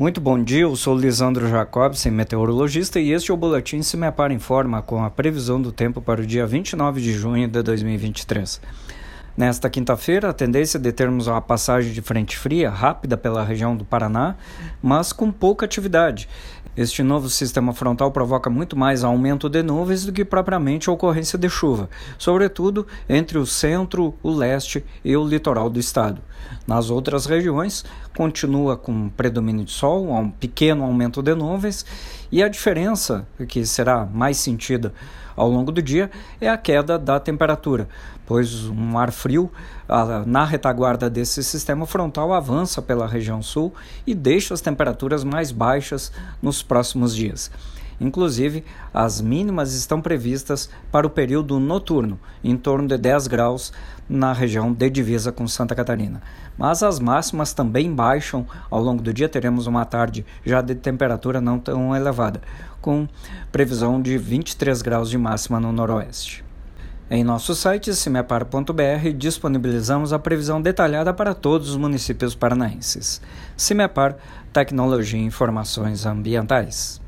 Muito bom dia, eu sou Lisandro Jacobsen, meteorologista, e este é o Boletim Se Me Para Informa com a previsão do tempo para o dia 29 de junho de 2023. Nesta quinta-feira, a tendência é de termos uma passagem de frente fria rápida pela região do Paraná, mas com pouca atividade. Este novo sistema frontal provoca muito mais aumento de nuvens do que propriamente a ocorrência de chuva, sobretudo entre o centro, o leste e o litoral do estado. Nas outras regiões, continua com predomínio de sol, um pequeno aumento de nuvens, e a diferença que será mais sentida ao longo do dia é a queda da temperatura, pois um ar frio na retaguarda desse sistema frontal avança pela região sul e deixa as temperaturas mais baixas nos próximos dias. Inclusive, as mínimas estão previstas para o período noturno, em torno de 10 graus na região de divisa com Santa Catarina. Mas as máximas também baixam ao longo do dia, teremos uma tarde já de temperatura não tão elevada, com previsão de 23 graus de máxima no noroeste. Em nosso site cimepar.br disponibilizamos a previsão detalhada para todos os municípios paranaenses. Cimepar, Tecnologia e Informações Ambientais.